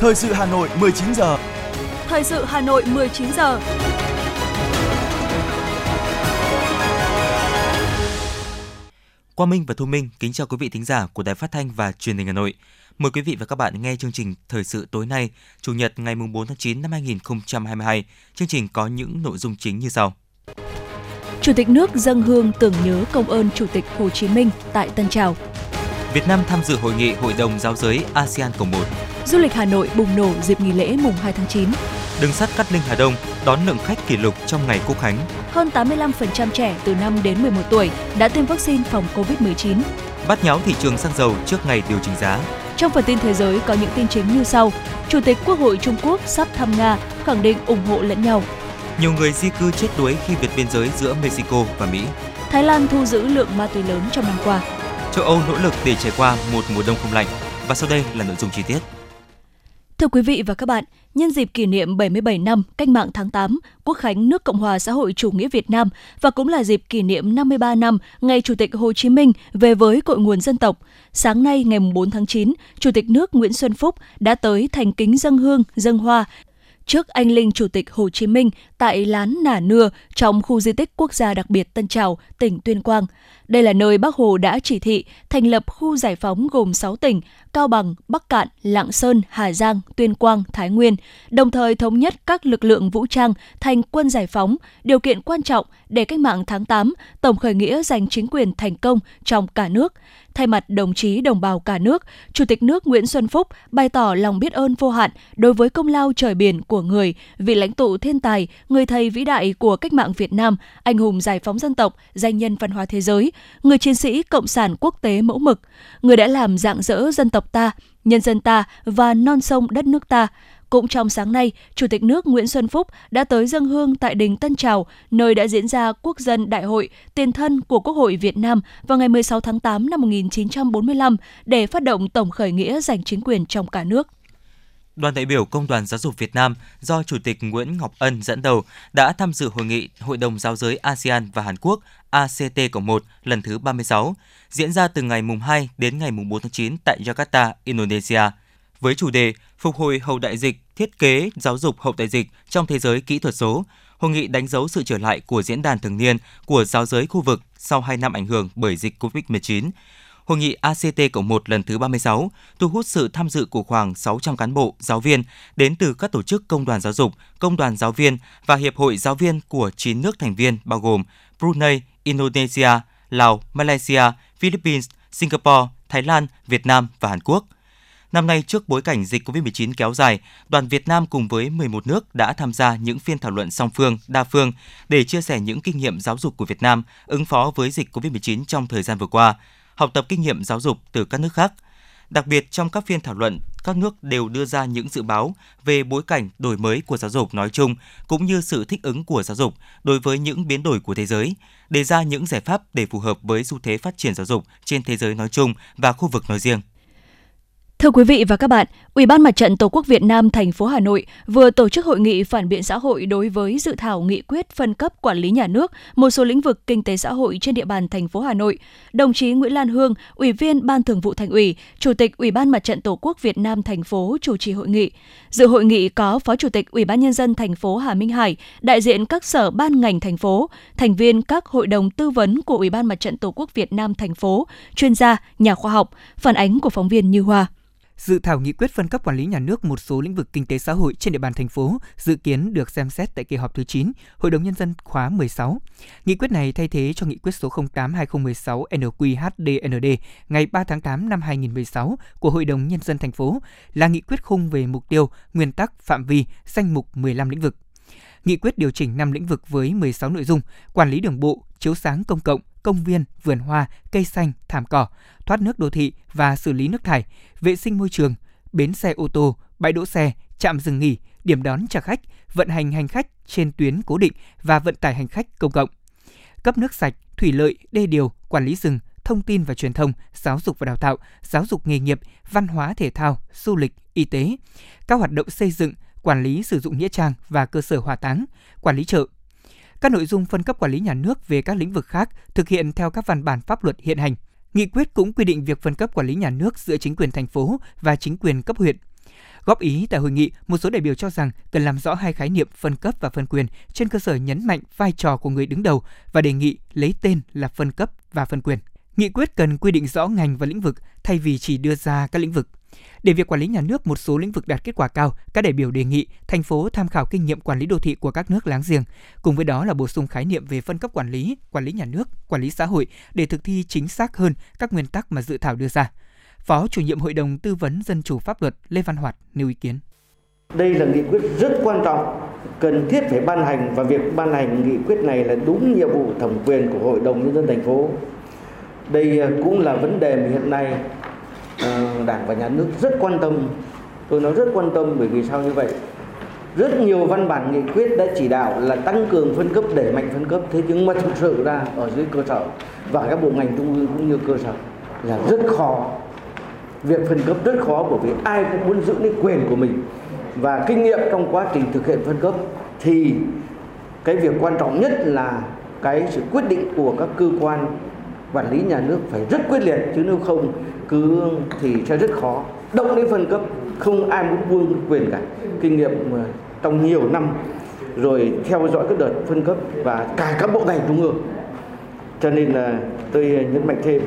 Thời sự Hà Nội 19 giờ. Thời sự Hà Nội 19 giờ. Quang Minh và Thu Minh kính chào quý vị thính giả của Đài Phát thanh và Truyền hình Hà Nội. Mời quý vị và các bạn nghe chương trình Thời sự tối nay, Chủ nhật ngày 4 tháng 9 năm 2022. Chương trình có những nội dung chính như sau. Chủ tịch nước dâng hương tưởng nhớ công ơn Chủ tịch Hồ Chí Minh tại Tân Trào. Việt Nam tham dự hội nghị Hội đồng Giáo giới ASEAN Cộng 1. Du lịch Hà Nội bùng nổ dịp nghỉ lễ mùng 2 tháng 9. Đường sắt Cát Linh Hà Đông đón lượng khách kỷ lục trong ngày Quốc khánh. Hơn 85% trẻ từ 5 đến 11 tuổi đã tiêm vaccine phòng COVID-19. Bắt nháo thị trường xăng dầu trước ngày điều chỉnh giá. Trong phần tin thế giới có những tin chính như sau. Chủ tịch Quốc hội Trung Quốc sắp thăm Nga, khẳng định ủng hộ lẫn nhau. Nhiều người di cư chết đuối khi vượt biên giới giữa Mexico và Mỹ. Thái Lan thu giữ lượng ma túy lớn trong năm qua. Châu Âu nỗ lực để trải qua một mùa đông không lạnh. Và sau đây là nội dung chi tiết. Thưa quý vị và các bạn, nhân dịp kỷ niệm 77 năm Cách mạng tháng 8, Quốc khánh nước Cộng hòa xã hội chủ nghĩa Việt Nam và cũng là dịp kỷ niệm 53 năm ngày Chủ tịch Hồ Chí Minh về với cội nguồn dân tộc. Sáng nay ngày 4 tháng 9, Chủ tịch nước Nguyễn Xuân Phúc đã tới thành kính dân hương, dân hoa trước anh linh Chủ tịch Hồ Chí Minh tại lán Nả Nưa trong khu di tích quốc gia đặc biệt Tân Trào, tỉnh Tuyên Quang. Đây là nơi Bác Hồ đã chỉ thị thành lập khu giải phóng gồm 6 tỉnh Cao Bằng, Bắc Cạn, Lạng Sơn, Hà Giang, Tuyên Quang, Thái Nguyên, đồng thời thống nhất các lực lượng vũ trang thành quân giải phóng, điều kiện quan trọng để cách mạng tháng 8, tổng khởi nghĩa giành chính quyền thành công trong cả nước. Thay mặt đồng chí đồng bào cả nước, Chủ tịch nước Nguyễn Xuân Phúc bày tỏ lòng biết ơn vô hạn đối với công lao trời biển của người, vị lãnh tụ thiên tài, người thầy vĩ đại của cách mạng Việt Nam, anh hùng giải phóng dân tộc, danh nhân văn hóa thế giới, người chiến sĩ cộng sản quốc tế mẫu mực, người đã làm dạng dỡ dân tộc ta, nhân dân ta và non sông đất nước ta. Cũng trong sáng nay, Chủ tịch nước Nguyễn Xuân Phúc đã tới dân hương tại đình Tân Trào, nơi đã diễn ra Quốc dân Đại hội tiền thân của Quốc hội Việt Nam vào ngày 16 tháng 8 năm 1945 để phát động tổng khởi nghĩa giành chính quyền trong cả nước đoàn đại biểu Công đoàn Giáo dục Việt Nam do Chủ tịch Nguyễn Ngọc Ân dẫn đầu đã tham dự hội nghị Hội đồng Giáo giới ASEAN và Hàn Quốc ACT-1 lần thứ 36, diễn ra từ ngày mùng 2 đến ngày mùng 4 tháng 9 tại Jakarta, Indonesia. Với chủ đề Phục hồi hậu đại dịch, thiết kế giáo dục hậu đại dịch trong thế giới kỹ thuật số, hội nghị đánh dấu sự trở lại của diễn đàn thường niên của giáo giới khu vực sau 2 năm ảnh hưởng bởi dịch COVID-19 Hội nghị ACT Cộng 1 lần thứ 36 thu hút sự tham dự của khoảng 600 cán bộ, giáo viên đến từ các tổ chức công đoàn giáo dục, công đoàn giáo viên và hiệp hội giáo viên của 9 nước thành viên bao gồm Brunei, Indonesia, Lào, Malaysia, Philippines, Singapore, Thái Lan, Việt Nam và Hàn Quốc. Năm nay, trước bối cảnh dịch COVID-19 kéo dài, đoàn Việt Nam cùng với 11 nước đã tham gia những phiên thảo luận song phương, đa phương để chia sẻ những kinh nghiệm giáo dục của Việt Nam ứng phó với dịch COVID-19 trong thời gian vừa qua, học tập kinh nghiệm giáo dục từ các nước khác. Đặc biệt trong các phiên thảo luận, các nước đều đưa ra những dự báo về bối cảnh đổi mới của giáo dục nói chung cũng như sự thích ứng của giáo dục đối với những biến đổi của thế giới, đề ra những giải pháp để phù hợp với xu thế phát triển giáo dục trên thế giới nói chung và khu vực nói riêng. Thưa quý vị và các bạn, Ủy ban Mặt trận Tổ quốc Việt Nam thành phố Hà Nội vừa tổ chức hội nghị phản biện xã hội đối với dự thảo nghị quyết phân cấp quản lý nhà nước một số lĩnh vực kinh tế xã hội trên địa bàn thành phố Hà Nội. Đồng chí Nguyễn Lan Hương, Ủy viên Ban Thường vụ Thành ủy, Chủ tịch Ủy ban Mặt trận Tổ quốc Việt Nam thành phố chủ trì hội nghị. Dự hội nghị có Phó Chủ tịch Ủy ban nhân dân thành phố Hà Minh Hải, đại diện các sở ban ngành thành phố, thành viên các hội đồng tư vấn của Ủy ban Mặt trận Tổ quốc Việt Nam thành phố, chuyên gia, nhà khoa học, phản ánh của phóng viên Như Hoa. Dự thảo nghị quyết phân cấp quản lý nhà nước một số lĩnh vực kinh tế xã hội trên địa bàn thành phố dự kiến được xem xét tại kỳ họp thứ 9, Hội đồng Nhân dân khóa 16. Nghị quyết này thay thế cho nghị quyết số 08-2016 NQHDND ngày 3 tháng 8 năm 2016 của Hội đồng Nhân dân thành phố là nghị quyết khung về mục tiêu, nguyên tắc, phạm vi, danh mục 15 lĩnh vực. Nghị quyết điều chỉnh 5 lĩnh vực với 16 nội dung: quản lý đường bộ, chiếu sáng công cộng, công viên, vườn hoa, cây xanh, thảm cỏ, thoát nước đô thị và xử lý nước thải, vệ sinh môi trường, bến xe ô tô, bãi đỗ xe, trạm dừng nghỉ, điểm đón trả khách, vận hành hành khách trên tuyến cố định và vận tải hành khách công cộng. Cấp nước sạch, thủy lợi, đê điều, quản lý rừng, thông tin và truyền thông, giáo dục và đào tạo, giáo dục nghề nghiệp, văn hóa thể thao, du lịch, y tế, các hoạt động xây dựng, quản lý sử dụng nghĩa trang và cơ sở hỏa táng, quản lý chợ, các nội dung phân cấp quản lý nhà nước về các lĩnh vực khác thực hiện theo các văn bản pháp luật hiện hành. Nghị quyết cũng quy định việc phân cấp quản lý nhà nước giữa chính quyền thành phố và chính quyền cấp huyện Góp ý tại hội nghị, một số đại biểu cho rằng cần làm rõ hai khái niệm phân cấp và phân quyền trên cơ sở nhấn mạnh vai trò của người đứng đầu và đề nghị lấy tên là phân cấp và phân quyền. Nghị quyết cần quy định rõ ngành và lĩnh vực thay vì chỉ đưa ra các lĩnh vực. Để việc quản lý nhà nước một số lĩnh vực đạt kết quả cao, các đại biểu đề nghị thành phố tham khảo kinh nghiệm quản lý đô thị của các nước láng giềng, cùng với đó là bổ sung khái niệm về phân cấp quản lý, quản lý nhà nước, quản lý xã hội để thực thi chính xác hơn các nguyên tắc mà dự thảo đưa ra. Phó chủ nhiệm Hội đồng Tư vấn Dân chủ Pháp luật Lê Văn Hoạt nêu ý kiến. Đây là nghị quyết rất quan trọng, cần thiết phải ban hành và việc ban hành nghị quyết này là đúng nhiệm vụ thẩm quyền của Hội đồng Nhân dân thành phố. Đây à, cũng là vấn đề mà hiện nay à, Đảng và Nhà nước rất quan tâm. Tôi nói rất quan tâm bởi vì sao như vậy? Rất nhiều văn bản nghị quyết đã chỉ đạo là tăng cường phân cấp, đẩy mạnh phân cấp. Thế nhưng mà thực sự ra ở dưới cơ sở và các bộ ngành trung ương cũng như cơ sở là rất khó việc phân cấp rất khó bởi vì ai cũng muốn giữ lấy quyền của mình và kinh nghiệm trong quá trình thực hiện phân cấp thì cái việc quan trọng nhất là cái sự quyết định của các cơ quan quản lý nhà nước phải rất quyết liệt chứ nếu không cứ thì sẽ rất khó động đến phân cấp không ai muốn buông quyền cả kinh nghiệm ờ, trong nhiều năm rồi theo dõi các đợt phân cấp và cả các bộ ngành trung ương cho nên là tôi nhấn mạnh thêm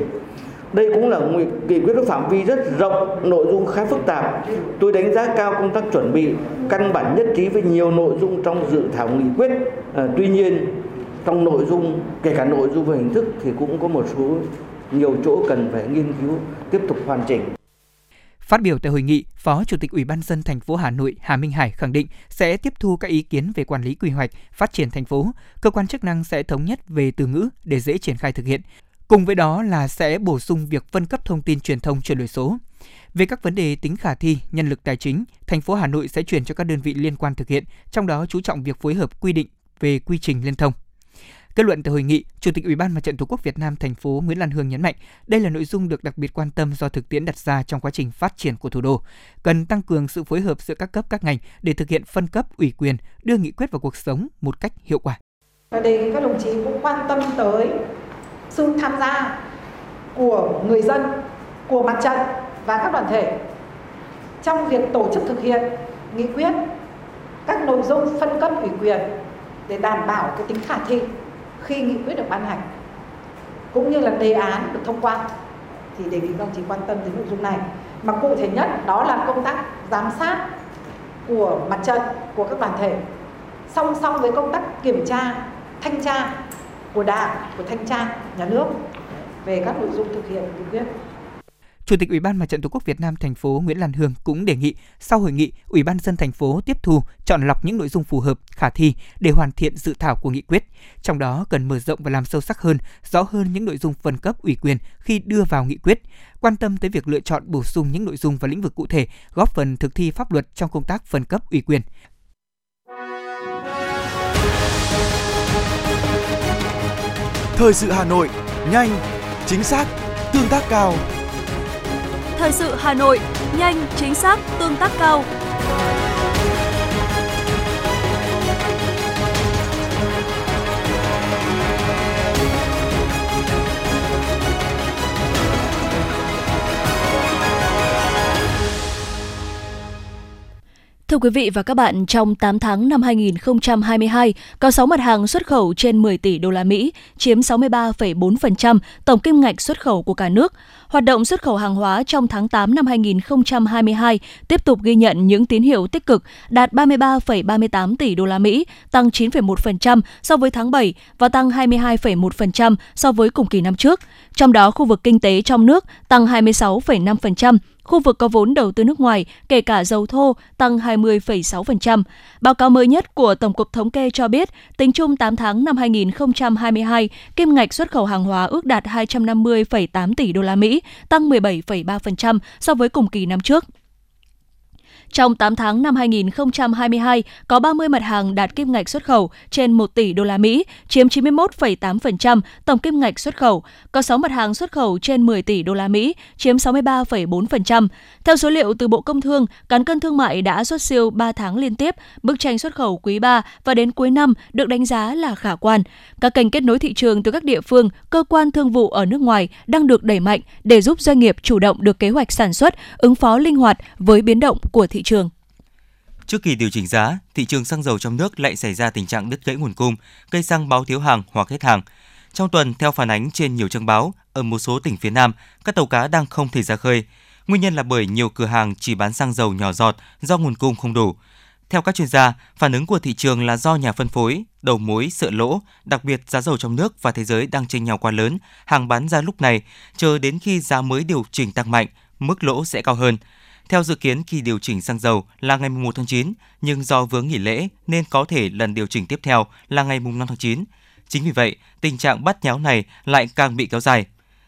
đây cũng là nghị quyết có phạm vi rất rộng, nội dung khá phức tạp. Tôi đánh giá cao công tác chuẩn bị, căn bản nhất trí với nhiều nội dung trong dự thảo nghị quyết. À, tuy nhiên, trong nội dung, kể cả nội dung và hình thức thì cũng có một số nhiều chỗ cần phải nghiên cứu, tiếp tục hoàn chỉnh. Phát biểu tại hội nghị, Phó Chủ tịch Ủy ban dân thành phố Hà Nội Hà Minh Hải khẳng định sẽ tiếp thu các ý kiến về quản lý quy hoạch, phát triển thành phố. Cơ quan chức năng sẽ thống nhất về từ ngữ để dễ triển khai thực hiện. Cùng với đó là sẽ bổ sung việc phân cấp thông tin truyền thông chuyển đổi số. Về các vấn đề tính khả thi, nhân lực tài chính, thành phố Hà Nội sẽ chuyển cho các đơn vị liên quan thực hiện, trong đó chú trọng việc phối hợp quy định về quy trình liên thông. Kết luận tại hội nghị, Chủ tịch Ủy ban Mặt trận Tổ quốc Việt Nam thành phố Nguyễn Lan Hương nhấn mạnh, đây là nội dung được đặc biệt quan tâm do thực tiễn đặt ra trong quá trình phát triển của thủ đô, cần tăng cường sự phối hợp giữa các cấp các ngành để thực hiện phân cấp ủy quyền, đưa nghị quyết vào cuộc sống một cách hiệu quả. Và đề nghị các đồng chí cũng quan tâm tới sự tham gia của người dân, của mặt trận và các đoàn thể trong việc tổ chức thực hiện nghị quyết các nội dung phân cấp ủy quyền để đảm bảo cái tính khả thi khi nghị quyết được ban hành cũng như là đề án được thông qua thì đề nghị các đồng chí quan tâm đến nội dung này mà cụ thể nhất đó là công tác giám sát của mặt trận của các đoàn thể song song với công tác kiểm tra thanh tra của Đảng, của thanh tra nhà nước về các nội dung thực hiện nghị quyết. Chủ tịch Ủy ban Mặt trận Tổ quốc Việt Nam thành phố Nguyễn Lan Hương cũng đề nghị sau hội nghị, Ủy ban dân thành phố tiếp thu, chọn lọc những nội dung phù hợp, khả thi để hoàn thiện dự thảo của nghị quyết. Trong đó cần mở rộng và làm sâu sắc hơn, rõ hơn những nội dung phân cấp ủy quyền khi đưa vào nghị quyết, quan tâm tới việc lựa chọn bổ sung những nội dung và lĩnh vực cụ thể, góp phần thực thi pháp luật trong công tác phân cấp ủy quyền. Thời sự Hà Nội, nhanh, chính xác, tương tác cao. Thời sự Hà Nội, nhanh, chính xác, tương tác cao. Thưa quý vị và các bạn, trong 8 tháng năm 2022, có 6 mặt hàng xuất khẩu trên 10 tỷ đô la Mỹ, chiếm 63,4% tổng kim ngạch xuất khẩu của cả nước. Hoạt động xuất khẩu hàng hóa trong tháng 8 năm 2022 tiếp tục ghi nhận những tín hiệu tích cực, đạt 33,38 tỷ đô la Mỹ, tăng 9,1% so với tháng 7 và tăng 22,1% so với cùng kỳ năm trước. Trong đó, khu vực kinh tế trong nước tăng 26,5%, Khu vực có vốn đầu tư nước ngoài, kể cả dầu thô, tăng 20,6%. Báo cáo mới nhất của Tổng cục Thống kê cho biết, tính chung 8 tháng năm 2022, kim ngạch xuất khẩu hàng hóa ước đạt 250,8 tỷ đô la Mỹ, tăng 17,3% so với cùng kỳ năm trước. Trong 8 tháng năm 2022, có 30 mặt hàng đạt kim ngạch xuất khẩu trên 1 tỷ đô la Mỹ, chiếm 91,8% tổng kim ngạch xuất khẩu. Có 6 mặt hàng xuất khẩu trên 10 tỷ đô la Mỹ, chiếm 63,4%. Theo số liệu từ Bộ Công Thương, cán cân thương mại đã xuất siêu 3 tháng liên tiếp, bức tranh xuất khẩu quý 3 và đến cuối năm được đánh giá là khả quan. Các kênh kết nối thị trường từ các địa phương, cơ quan thương vụ ở nước ngoài đang được đẩy mạnh để giúp doanh nghiệp chủ động được kế hoạch sản xuất, ứng phó linh hoạt với biến động của thị thị trường. Trước kỳ điều chỉnh giá, thị trường xăng dầu trong nước lại xảy ra tình trạng đứt gãy nguồn cung, cây xăng báo thiếu hàng hoặc hết hàng. Trong tuần, theo phản ánh trên nhiều trang báo, ở một số tỉnh phía Nam, các tàu cá đang không thể ra khơi. Nguyên nhân là bởi nhiều cửa hàng chỉ bán xăng dầu nhỏ giọt do nguồn cung không đủ. Theo các chuyên gia, phản ứng của thị trường là do nhà phân phối, đầu mối sợ lỗ, đặc biệt giá dầu trong nước và thế giới đang chênh nhau quá lớn, hàng bán ra lúc này, chờ đến khi giá mới điều chỉnh tăng mạnh, mức lỗ sẽ cao hơn. Theo dự kiến kỳ điều chỉnh xăng dầu là ngày 1 tháng 9, nhưng do vướng nghỉ lễ nên có thể lần điều chỉnh tiếp theo là ngày 5 tháng 9. Chính vì vậy, tình trạng bắt nháo này lại càng bị kéo dài.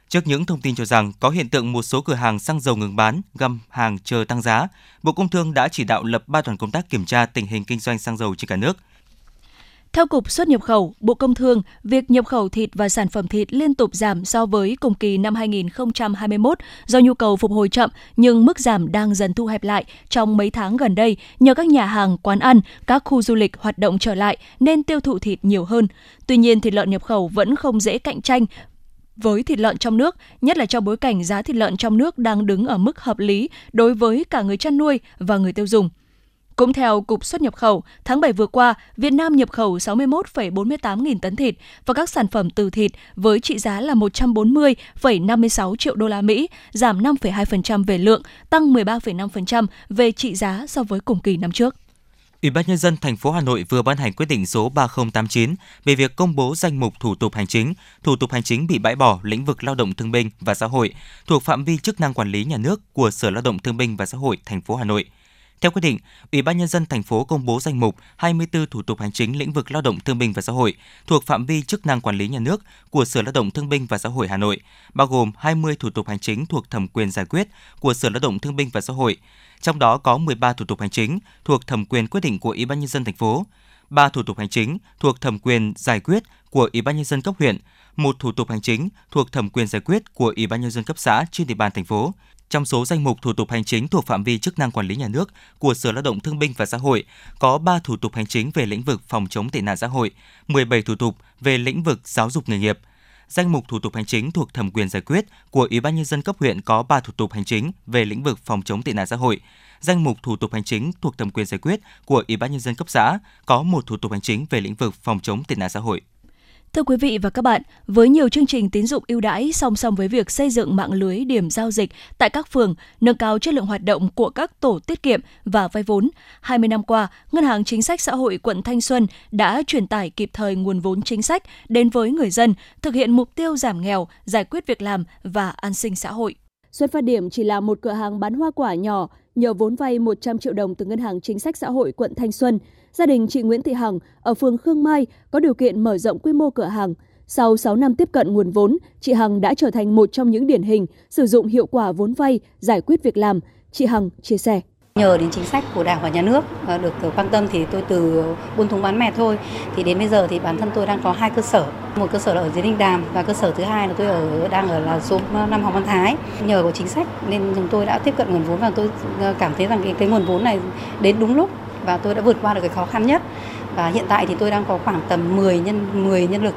Trước những thông tin cho rằng có hiện tượng một số cửa hàng xăng dầu ngừng bán, găm hàng chờ tăng giá, Bộ Công Thương đã chỉ đạo lập ba đoàn công tác kiểm tra tình hình kinh doanh xăng dầu trên cả nước. Theo Cục xuất nhập khẩu, Bộ Công Thương, việc nhập khẩu thịt và sản phẩm thịt liên tục giảm so với cùng kỳ năm 2021 do nhu cầu phục hồi chậm nhưng mức giảm đang dần thu hẹp lại trong mấy tháng gần đây nhờ các nhà hàng, quán ăn, các khu du lịch hoạt động trở lại nên tiêu thụ thịt nhiều hơn. Tuy nhiên, thịt lợn nhập khẩu vẫn không dễ cạnh tranh với thịt lợn trong nước, nhất là trong bối cảnh giá thịt lợn trong nước đang đứng ở mức hợp lý đối với cả người chăn nuôi và người tiêu dùng. Cũng theo Cục xuất nhập khẩu, tháng 7 vừa qua, Việt Nam nhập khẩu 61,48 nghìn tấn thịt và các sản phẩm từ thịt với trị giá là 140,56 triệu đô la Mỹ, giảm 5,2% về lượng, tăng 13,5% về trị giá so với cùng kỳ năm trước. Ủy ban nhân dân thành phố Hà Nội vừa ban hành quyết định số 3089 về việc công bố danh mục thủ tục hành chính, thủ tục hành chính bị bãi bỏ lĩnh vực lao động thương binh và xã hội thuộc phạm vi chức năng quản lý nhà nước của Sở Lao động Thương binh và Xã hội thành phố Hà Nội. Theo quyết định, Ủy ban nhân dân thành phố công bố danh mục 24 thủ tục hành chính lĩnh vực lao động thương binh và xã hội thuộc phạm vi chức năng quản lý nhà nước của Sở Lao động Thương binh và Xã hội Hà Nội, bao gồm 20 thủ tục hành chính thuộc thẩm quyền giải quyết của Sở Lao động Thương binh và Xã hội, trong đó có 13 thủ tục hành chính thuộc thẩm quyền quyết định của Ủy ban nhân dân thành phố, 3 thủ tục hành chính thuộc thẩm quyền giải quyết của Ủy ban nhân dân cấp huyện, một thủ tục hành chính thuộc thẩm quyền giải quyết của Ủy ban nhân dân cấp xã trên địa bàn thành phố. Trong số danh mục thủ tục hành chính thuộc phạm vi chức năng quản lý nhà nước của Sở Lao động Thương binh và Xã hội có 3 thủ tục hành chính về lĩnh vực phòng chống tệ nạn xã hội, 17 thủ tục về lĩnh vực giáo dục nghề nghiệp. Danh mục thủ tục hành chính thuộc thẩm quyền giải quyết của Ủy ban nhân dân cấp huyện có 3 thủ tục hành chính về lĩnh vực phòng chống tệ nạn xã hội. Danh mục thủ tục hành chính thuộc thẩm quyền giải quyết của Ủy ban nhân dân cấp xã có một thủ tục hành chính về lĩnh vực phòng chống tệ nạn xã hội. Thưa quý vị và các bạn, với nhiều chương trình tín dụng ưu đãi song song với việc xây dựng mạng lưới điểm giao dịch tại các phường, nâng cao chất lượng hoạt động của các tổ tiết kiệm và vay vốn, 20 năm qua, Ngân hàng Chính sách Xã hội quận Thanh Xuân đã truyền tải kịp thời nguồn vốn chính sách đến với người dân, thực hiện mục tiêu giảm nghèo, giải quyết việc làm và an sinh xã hội. Xuất phát điểm chỉ là một cửa hàng bán hoa quả nhỏ, nhờ vốn vay 100 triệu đồng từ Ngân hàng Chính sách Xã hội quận Thanh Xuân, gia đình chị Nguyễn Thị Hằng ở phường Khương Mai có điều kiện mở rộng quy mô cửa hàng. Sau 6 năm tiếp cận nguồn vốn, chị Hằng đã trở thành một trong những điển hình sử dụng hiệu quả vốn vay giải quyết việc làm. Chị Hằng chia sẻ. Nhờ đến chính sách của Đảng và Nhà nước ờ, được ờ, quan tâm thì tôi từ buôn thúng bán mè thôi. Thì đến bây giờ thì bản thân tôi đang có hai cơ sở. Một cơ sở là ở dưới Ninh Đàm và cơ sở thứ hai là tôi ở đang ở là số ờ, 5 Hoàng Văn Thái. Nhờ có chính sách nên chúng tôi đã tiếp cận nguồn vốn và tôi cảm thấy rằng cái, cái nguồn vốn này đến đúng lúc và tôi đã vượt qua được cái khó khăn nhất. Và hiện tại thì tôi đang có khoảng tầm 10 nhân 10 nhân lực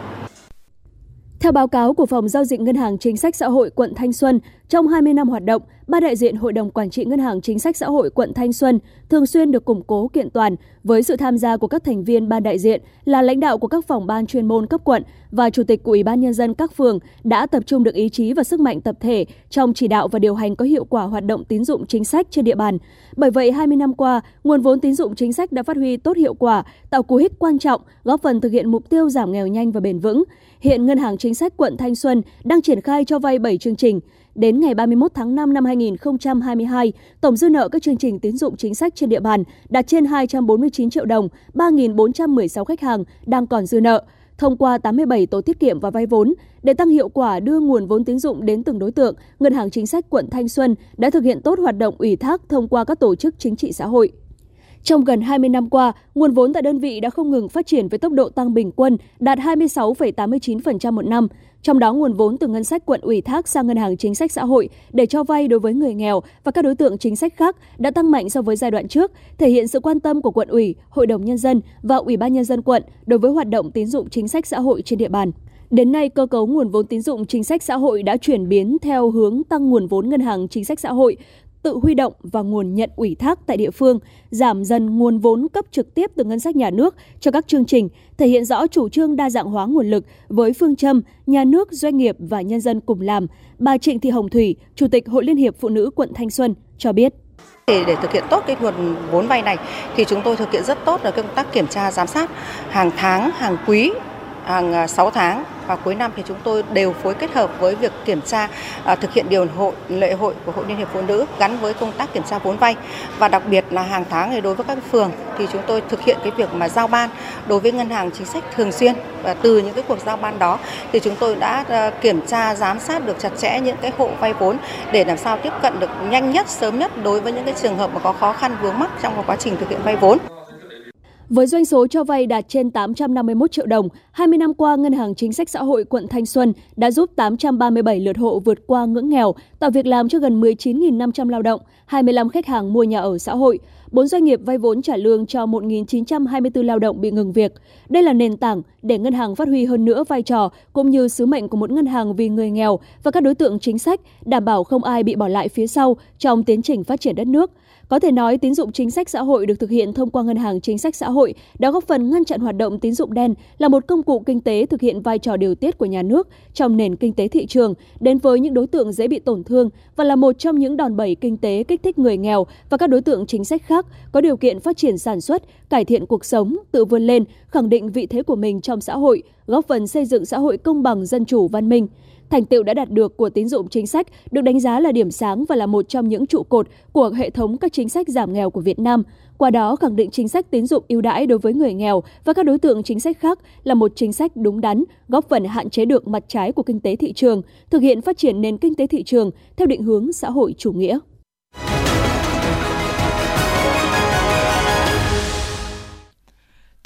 theo báo cáo của Phòng Giao dịch Ngân hàng Chính sách Xã hội quận Thanh Xuân, trong 20 năm hoạt động, ba đại diện Hội đồng Quản trị Ngân hàng Chính sách Xã hội quận Thanh Xuân thường xuyên được củng cố kiện toàn với sự tham gia của các thành viên ban đại diện là lãnh đạo của các phòng ban chuyên môn cấp quận và chủ tịch của Ủy ban Nhân dân các phường đã tập trung được ý chí và sức mạnh tập thể trong chỉ đạo và điều hành có hiệu quả hoạt động tín dụng chính sách trên địa bàn. Bởi vậy, 20 năm qua, nguồn vốn tín dụng chính sách đã phát huy tốt hiệu quả, tạo cú hích quan trọng, góp phần thực hiện mục tiêu giảm nghèo nhanh và bền vững. Hiện Ngân hàng Chính sách quận Thanh Xuân đang triển khai cho vay 7 chương trình. Đến ngày 31 tháng 5 năm 2022, tổng dư nợ các chương trình tín dụng chính sách trên địa bàn đạt trên 249 triệu đồng, 3.416 khách hàng đang còn dư nợ. Thông qua 87 tổ tiết kiệm và vay vốn, để tăng hiệu quả đưa nguồn vốn tín dụng đến từng đối tượng, Ngân hàng Chính sách quận Thanh Xuân đã thực hiện tốt hoạt động ủy thác thông qua các tổ chức chính trị xã hội. Trong gần 20 năm qua, nguồn vốn tại đơn vị đã không ngừng phát triển với tốc độ tăng bình quân đạt 26,89% một năm. Trong đó, nguồn vốn từ ngân sách quận ủy thác sang ngân hàng chính sách xã hội để cho vay đối với người nghèo và các đối tượng chính sách khác đã tăng mạnh so với giai đoạn trước, thể hiện sự quan tâm của quận ủy, hội đồng nhân dân và ủy ban nhân dân quận đối với hoạt động tín dụng chính sách xã hội trên địa bàn. Đến nay, cơ cấu nguồn vốn tín dụng chính sách xã hội đã chuyển biến theo hướng tăng nguồn vốn ngân hàng chính sách xã hội tự huy động và nguồn nhận ủy thác tại địa phương, giảm dần nguồn vốn cấp trực tiếp từ ngân sách nhà nước cho các chương trình, thể hiện rõ chủ trương đa dạng hóa nguồn lực với phương châm nhà nước, doanh nghiệp và nhân dân cùng làm. Bà Trịnh Thị Hồng Thủy, Chủ tịch Hội Liên hiệp Phụ nữ quận Thanh Xuân cho biết. Để, để thực hiện tốt cái nguồn vốn vay này thì chúng tôi thực hiện rất tốt là công tác kiểm tra giám sát hàng tháng, hàng quý, hàng à, 6 tháng. Và cuối năm thì chúng tôi đều phối kết hợp với việc kiểm tra à, thực hiện điều hội lệ hội của Hội Liên hiệp Phụ nữ gắn với công tác kiểm tra vốn vay. Và đặc biệt là hàng tháng thì đối với các phường thì chúng tôi thực hiện cái việc mà giao ban đối với ngân hàng chính sách thường xuyên. Và từ những cái cuộc giao ban đó thì chúng tôi đã à, kiểm tra, giám sát được chặt chẽ những cái hộ vay vốn để làm sao tiếp cận được nhanh nhất, sớm nhất đối với những cái trường hợp mà có khó khăn vướng mắc trong quá trình thực hiện vay vốn. Với doanh số cho vay đạt trên 851 triệu đồng, 20 năm qua, Ngân hàng Chính sách Xã hội quận Thanh Xuân đã giúp 837 lượt hộ vượt qua ngưỡng nghèo, tạo việc làm cho gần 19.500 lao động, 25 khách hàng mua nhà ở xã hội, 4 doanh nghiệp vay vốn trả lương cho 1.924 lao động bị ngừng việc. Đây là nền tảng để ngân hàng phát huy hơn nữa vai trò cũng như sứ mệnh của một ngân hàng vì người nghèo và các đối tượng chính sách, đảm bảo không ai bị bỏ lại phía sau trong tiến trình phát triển đất nước – có thể nói, tín dụng chính sách xã hội được thực hiện thông qua ngân hàng chính sách xã hội đã góp phần ngăn chặn hoạt động tín dụng đen là một công cụ kinh tế thực hiện vai trò điều tiết của nhà nước trong nền kinh tế thị trường đến với những đối tượng dễ bị tổn thương và là một trong những đòn bẩy kinh tế kích thích người nghèo và các đối tượng chính sách khác có điều kiện phát triển sản xuất, cải thiện cuộc sống, tự vươn lên, khẳng định vị thế của mình trong xã hội, góp phần xây dựng xã hội công bằng, dân chủ, văn minh. Thành tựu đã đạt được của tín dụng chính sách được đánh giá là điểm sáng và là một trong những trụ cột của hệ thống các chính sách giảm nghèo của Việt Nam. Qua đó khẳng định chính sách tín dụng ưu đãi đối với người nghèo và các đối tượng chính sách khác là một chính sách đúng đắn, góp phần hạn chế được mặt trái của kinh tế thị trường, thực hiện phát triển nền kinh tế thị trường theo định hướng xã hội chủ nghĩa.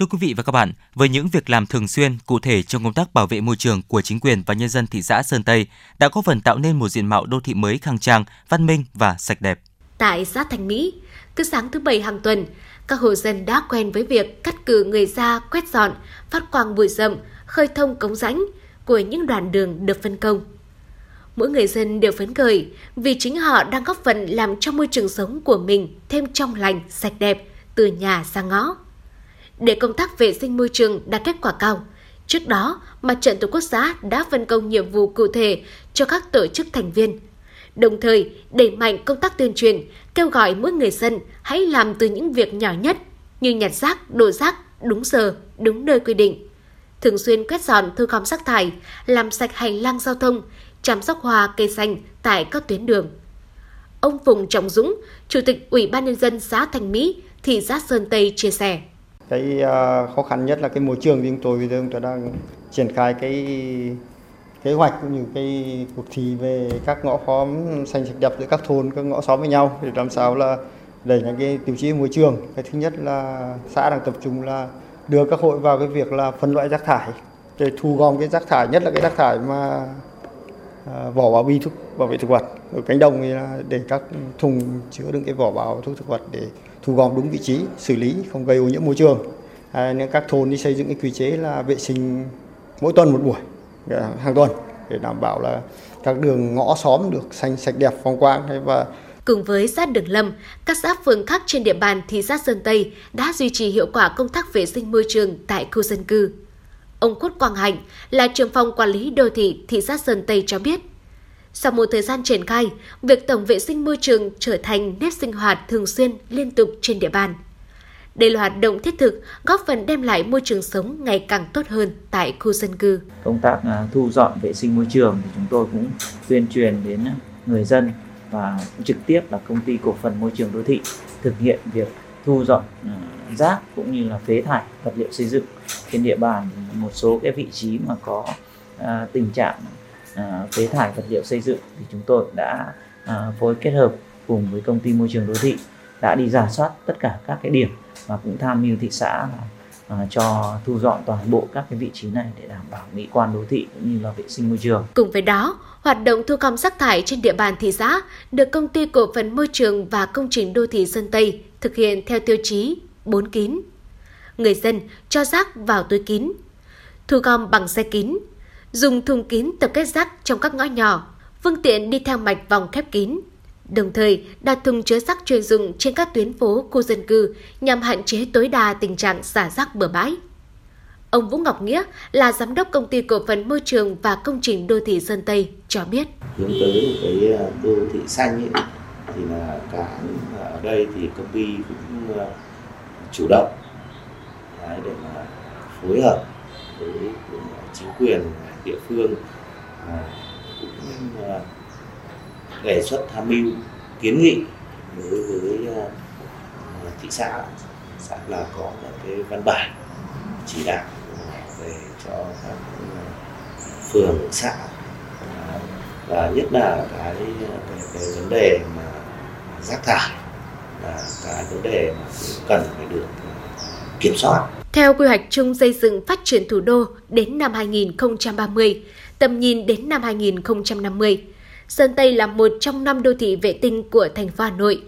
Thưa quý vị và các bạn, với những việc làm thường xuyên, cụ thể trong công tác bảo vệ môi trường của chính quyền và nhân dân thị xã Sơn Tây đã có phần tạo nên một diện mạo đô thị mới khang trang, văn minh và sạch đẹp. Tại xã Thành Mỹ, cứ sáng thứ bảy hàng tuần, các hộ dân đã quen với việc cắt cử người ra quét dọn, phát quang bụi rậm, khơi thông cống rãnh của những đoạn đường được phân công. Mỗi người dân đều phấn khởi vì chính họ đang góp phần làm cho môi trường sống của mình thêm trong lành, sạch đẹp từ nhà ra ngõ để công tác vệ sinh môi trường đạt kết quả cao. Trước đó, Mặt trận Tổ quốc xã đã phân công nhiệm vụ cụ thể cho các tổ chức thành viên. Đồng thời, đẩy mạnh công tác tuyên truyền, kêu gọi mỗi người dân hãy làm từ những việc nhỏ nhất như nhặt rác, đổ rác đúng giờ, đúng nơi quy định. Thường xuyên quét dọn thu gom rác thải, làm sạch hành lang giao thông, chăm sóc hoa cây xanh tại các tuyến đường. Ông Phùng Trọng Dũng, Chủ tịch Ủy ban Nhân dân xã Thành Mỹ, thị xã Sơn Tây chia sẻ cái à, khó khăn nhất là cái môi trường thì chúng tôi bây giờ chúng tôi đang triển khai cái kế hoạch cũng như cái cuộc thi về các ngõ xóm xanh sạch đẹp giữa các thôn các ngõ xóm với nhau để làm sao là đẩy những cái tiêu chí môi trường. Cái thứ nhất là xã đang tập trung là đưa các hội vào cái việc là phân loại rác thải để thu gom cái rác thải nhất là cái rác thải mà à, vỏ bao bì thuốc bảo vệ thực vật. Ở cánh đồng thì là để các thùng chứa đựng cái vỏ bao thuốc thực vật để thu gom đúng vị trí, xử lý không gây ô nhiễm môi trường. À, nên các thôn đi xây dựng cái quy chế là vệ sinh mỗi tuần một buổi, à, hàng tuần để đảm bảo là các đường ngõ xóm được xanh sạch đẹp phong quang và Cùng với xã Đường Lâm, các xã phường khác trên địa bàn thị xã Sơn Tây đã duy trì hiệu quả công tác vệ sinh môi trường tại khu dân cư. Ông Khuất Quang Hạnh là trưởng phòng quản lý đô thị thị xã Sơn Tây cho biết, sau một thời gian triển khai, việc tổng vệ sinh môi trường trở thành nếp sinh hoạt thường xuyên liên tục trên địa bàn. Đây là hoạt động thiết thực góp phần đem lại môi trường sống ngày càng tốt hơn tại khu dân cư. Công tác à, thu dọn vệ sinh môi trường thì chúng tôi cũng tuyên truyền đến người dân và trực tiếp là công ty cổ phần môi trường đô thị thực hiện việc thu dọn à, rác cũng như là phế thải vật liệu xây dựng trên địa bàn một số cái vị trí mà có à, tình trạng À, phế thải vật liệu xây dựng thì chúng tôi đã à, phối kết hợp cùng với công ty môi trường đô thị đã đi giả soát tất cả các cái điểm và cũng tham mưu thị xã À, cho thu dọn toàn bộ các cái vị trí này để đảm bảo mỹ quan đô thị cũng như là vệ sinh môi trường. Cùng với đó, hoạt động thu gom rác thải trên địa bàn thị xã được công ty cổ phần môi trường và công trình đô thị Sơn Tây thực hiện theo tiêu chí 4 kín. Người dân cho rác vào túi kín, thu gom bằng xe kín, dùng thùng kín tập kết rác trong các ngõ nhỏ, phương tiện đi theo mạch vòng khép kín. đồng thời đặt thùng chứa rác chuyên dụng trên các tuyến phố, khu dân cư nhằm hạn chế tối đa tình trạng xả rác bừa bãi. Ông Vũ Ngọc Nghĩa là giám đốc công ty cổ phần môi trường và công trình đô thị Sơn Tây cho biết. Hướng tới một cái à, đô thị xanh ấy, thì là cả à, ở đây thì công ty cũng à, chủ động để mà phối hợp với chính quyền địa phương à, cũng à, đề xuất tham mưu kiến nghị đối với à, à, thị xã xã là có một cái văn bản chỉ đạo về cho các phường xã và nhất là cái cái, cái vấn đề mà rác thải là cái vấn đề mà cần phải được kiểm soát. Theo quy hoạch chung xây dựng phát triển thủ đô đến năm 2030, tầm nhìn đến năm 2050, Sơn Tây là một trong năm đô thị vệ tinh của thành phố Hà Nội,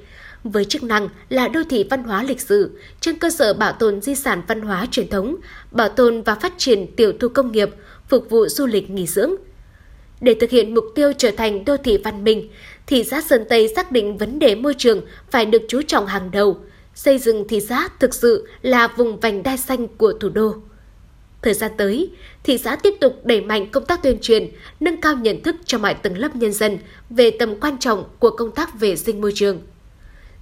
với chức năng là đô thị văn hóa lịch sử trên cơ sở bảo tồn di sản văn hóa truyền thống, bảo tồn và phát triển tiểu thu công nghiệp, phục vụ du lịch nghỉ dưỡng. Để thực hiện mục tiêu trở thành đô thị văn minh, thị xã Sơn Tây xác định vấn đề môi trường phải được chú trọng hàng đầu, xây dựng thị xã thực sự là vùng vành đai xanh của thủ đô. Thời gian tới, thị xã tiếp tục đẩy mạnh công tác tuyên truyền, nâng cao nhận thức cho mọi tầng lớp nhân dân về tầm quan trọng của công tác vệ sinh môi trường –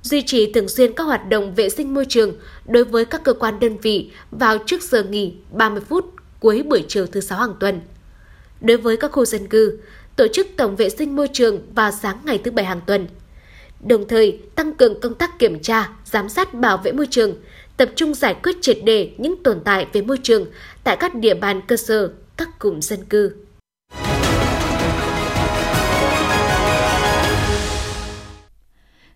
duy trì thường xuyên các hoạt động vệ sinh môi trường đối với các cơ quan đơn vị vào trước giờ nghỉ 30 phút cuối buổi chiều thứ sáu hàng tuần. Đối với các khu dân cư, tổ chức tổng vệ sinh môi trường vào sáng ngày thứ bảy hàng tuần. Đồng thời, tăng cường công tác kiểm tra, giám sát bảo vệ môi trường, tập trung giải quyết triệt đề những tồn tại về môi trường tại các địa bàn cơ sở, các cụm dân cư.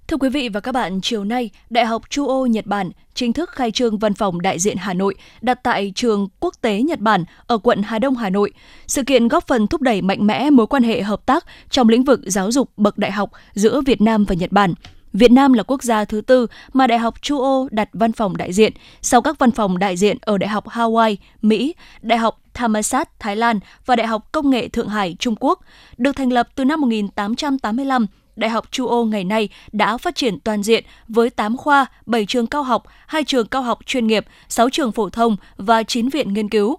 Thưa quý vị và các bạn, chiều nay, Đại học Chu Ô Nhật Bản chính thức khai trương văn phòng đại diện Hà Nội đặt tại trường quốc tế Nhật Bản ở quận Hà Đông, Hà Nội. Sự kiện góp phần thúc đẩy mạnh mẽ mối quan hệ hợp tác trong lĩnh vực giáo dục bậc đại học giữa Việt Nam và Nhật Bản. Việt Nam là quốc gia thứ tư mà Đại học Chu Ô đặt văn phòng đại diện, sau các văn phòng đại diện ở Đại học Hawaii, Mỹ, Đại học Thammasat, Thái Lan và Đại học Công nghệ Thượng Hải, Trung Quốc. Được thành lập từ năm 1885, Đại học Chu Ô ngày nay đã phát triển toàn diện với 8 khoa, 7 trường cao học, 2 trường cao học chuyên nghiệp, 6 trường phổ thông và 9 viện nghiên cứu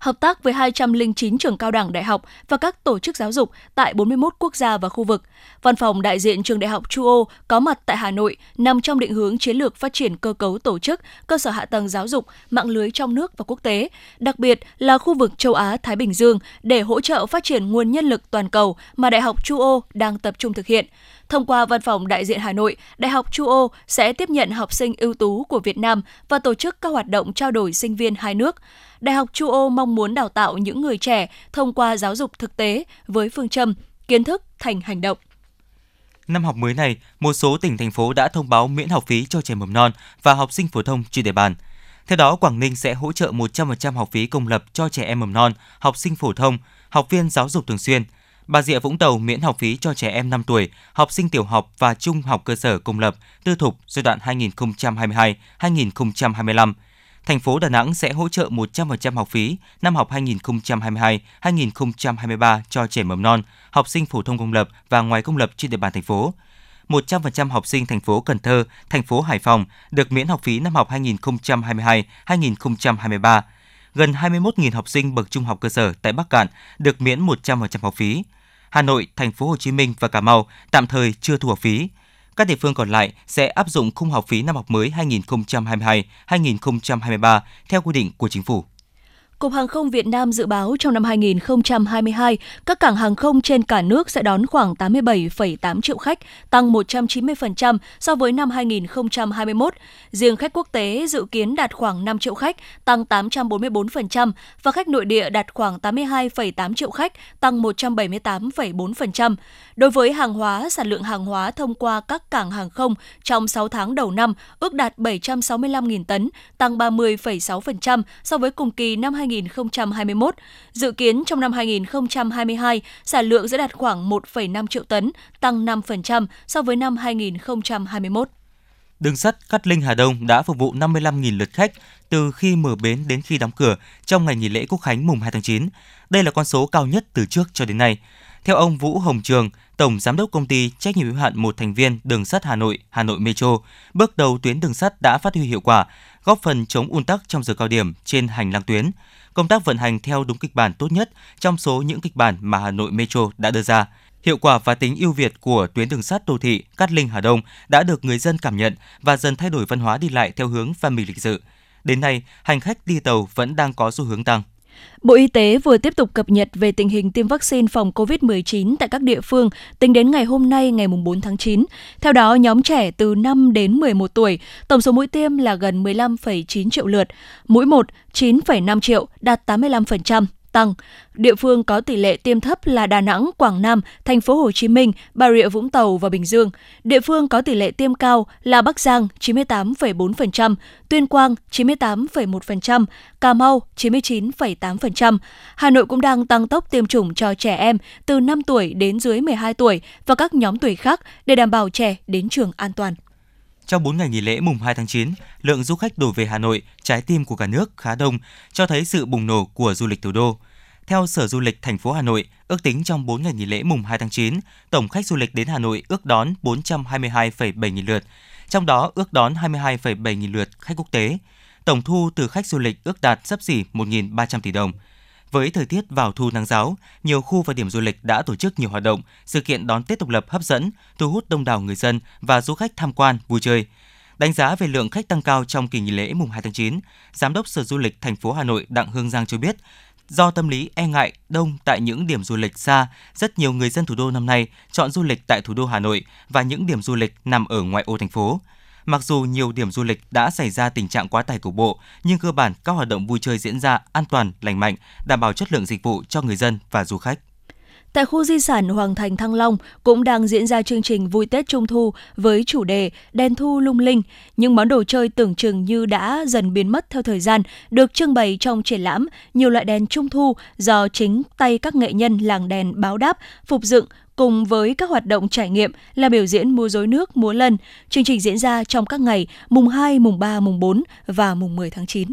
hợp tác với 209 trường cao đẳng đại học và các tổ chức giáo dục tại 41 quốc gia và khu vực. Văn phòng đại diện trường Đại học Chu Ô có mặt tại Hà Nội nằm trong định hướng chiến lược phát triển cơ cấu tổ chức, cơ sở hạ tầng giáo dục, mạng lưới trong nước và quốc tế, đặc biệt là khu vực châu Á Thái Bình Dương để hỗ trợ phát triển nguồn nhân lực toàn cầu mà Đại học Chu Ô đang tập trung thực hiện. Thông qua văn phòng đại diện Hà Nội, Đại học Chu Ô sẽ tiếp nhận học sinh ưu tú của Việt Nam và tổ chức các hoạt động trao đổi sinh viên hai nước. Đại học Chu Ô mong muốn đào tạo những người trẻ thông qua giáo dục thực tế với phương châm kiến thức thành hành động. Năm học mới này, một số tỉnh thành phố đã thông báo miễn học phí cho trẻ mầm non và học sinh phổ thông trên địa bàn. Theo đó, Quảng Ninh sẽ hỗ trợ 100% học phí công lập cho trẻ em mầm non, học sinh phổ thông, học viên giáo dục thường xuyên – Bà Rịa Vũng Tàu miễn học phí cho trẻ em 5 tuổi, học sinh tiểu học và trung học cơ sở công lập, tư thục giai đoạn 2022-2025. Thành phố Đà Nẵng sẽ hỗ trợ 100% học phí năm học 2022-2023 cho trẻ mầm non, học sinh phổ thông công lập và ngoài công lập trên địa bàn thành phố. 100% học sinh thành phố Cần Thơ, thành phố Hải Phòng được miễn học phí năm học 2022-2023. Gần 21.000 học sinh bậc trung học cơ sở tại Bắc Cạn được miễn 100% học phí. Hà Nội, Thành phố Hồ Chí Minh và Cà Mau tạm thời chưa thu học phí. Các địa phương còn lại sẽ áp dụng khung học phí năm học mới 2022-2023 theo quy định của chính phủ. Cục Hàng không Việt Nam dự báo trong năm 2022, các cảng hàng không trên cả nước sẽ đón khoảng 87,8 triệu khách, tăng 190% so với năm 2021. Riêng khách quốc tế dự kiến đạt khoảng 5 triệu khách, tăng 844% và khách nội địa đạt khoảng 82,8 triệu khách, tăng 178,4%. Đối với hàng hóa, sản lượng hàng hóa thông qua các cảng hàng không trong 6 tháng đầu năm ước đạt 765.000 tấn, tăng 30,6% so với cùng kỳ năm 2021. 2021 Dự kiến trong năm 2022, sản lượng sẽ đạt khoảng 1,5 triệu tấn, tăng 5% so với năm 2021. Đường sắt Cát Linh Hà Đông đã phục vụ 55.000 lượt khách từ khi mở bến đến khi đóng cửa trong ngày nghỉ lễ Quốc khánh mùng 2 tháng 9. Đây là con số cao nhất từ trước cho đến nay. Theo ông Vũ Hồng Trường, Tổng Giám đốc Công ty Trách nhiệm hữu hạn một thành viên Đường sắt Hà Nội, Hà Nội Metro, bước đầu tuyến đường sắt đã phát huy hiệu quả, góp phần chống ùn tắc trong giờ cao điểm trên hành lang tuyến. Công tác vận hành theo đúng kịch bản tốt nhất trong số những kịch bản mà Hà Nội Metro đã đưa ra. Hiệu quả và tính ưu việt của tuyến đường sắt đô thị Cát Linh Hà Đông đã được người dân cảm nhận và dần thay đổi văn hóa đi lại theo hướng văn minh lịch sự. Đến nay, hành khách đi tàu vẫn đang có xu hướng tăng. Bộ Y tế vừa tiếp tục cập nhật về tình hình tiêm vaccine phòng COVID-19 tại các địa phương tính đến ngày hôm nay ngày 4 tháng 9. Theo đó, nhóm trẻ từ 5 đến 11 tuổi, tổng số mũi tiêm là gần 15,9 triệu lượt, mũi 1 9,5 triệu, đạt 85% tăng. Địa phương có tỷ lệ tiêm thấp là Đà Nẵng, Quảng Nam, Thành phố Hồ Chí Minh, Bà Rịa Vũng Tàu và Bình Dương. Địa phương có tỷ lệ tiêm cao là Bắc Giang 98,4%, Tuyên Quang 98,1%, Cà Mau 99,8%. Hà Nội cũng đang tăng tốc tiêm chủng cho trẻ em từ 5 tuổi đến dưới 12 tuổi và các nhóm tuổi khác để đảm bảo trẻ đến trường an toàn. Trong 4 ngày nghỉ lễ mùng 2 tháng 9, lượng du khách đổ về Hà Nội, trái tim của cả nước khá đông, cho thấy sự bùng nổ của du lịch thủ đô. Theo Sở Du lịch thành phố Hà Nội, ước tính trong 4 ngày nghỉ lễ mùng 2 tháng 9, tổng khách du lịch đến Hà Nội ước đón 422,7 nghìn lượt, trong đó ước đón 22,7 nghìn lượt khách quốc tế. Tổng thu từ khách du lịch ước đạt sấp xỉ 1.300 tỷ đồng. Với thời tiết vào thu nắng giáo, nhiều khu và điểm du lịch đã tổ chức nhiều hoạt động, sự kiện đón Tết độc lập hấp dẫn, thu hút đông đảo người dân và du khách tham quan, vui chơi. Đánh giá về lượng khách tăng cao trong kỳ nghỉ lễ mùng 2 tháng 9, Giám đốc Sở Du lịch thành phố Hà Nội Đặng Hương Giang cho biết, do tâm lý e ngại đông tại những điểm du lịch xa, rất nhiều người dân thủ đô năm nay chọn du lịch tại thủ đô Hà Nội và những điểm du lịch nằm ở ngoại ô thành phố. Mặc dù nhiều điểm du lịch đã xảy ra tình trạng quá tải cục bộ, nhưng cơ bản các hoạt động vui chơi diễn ra an toàn, lành mạnh, đảm bảo chất lượng dịch vụ cho người dân và du khách. Tại khu di sản Hoàng Thành Thăng Long cũng đang diễn ra chương trình vui Tết Trung Thu với chủ đề Đèn Thu Lung Linh. Những món đồ chơi tưởng chừng như đã dần biến mất theo thời gian được trưng bày trong triển lãm nhiều loại đèn Trung Thu do chính tay các nghệ nhân làng đèn báo đáp phục dựng cùng với các hoạt động trải nghiệm là biểu diễn múa rối nước, múa lân. Chương trình diễn ra trong các ngày mùng 2, mùng 3, mùng 4 và mùng 10 tháng 9.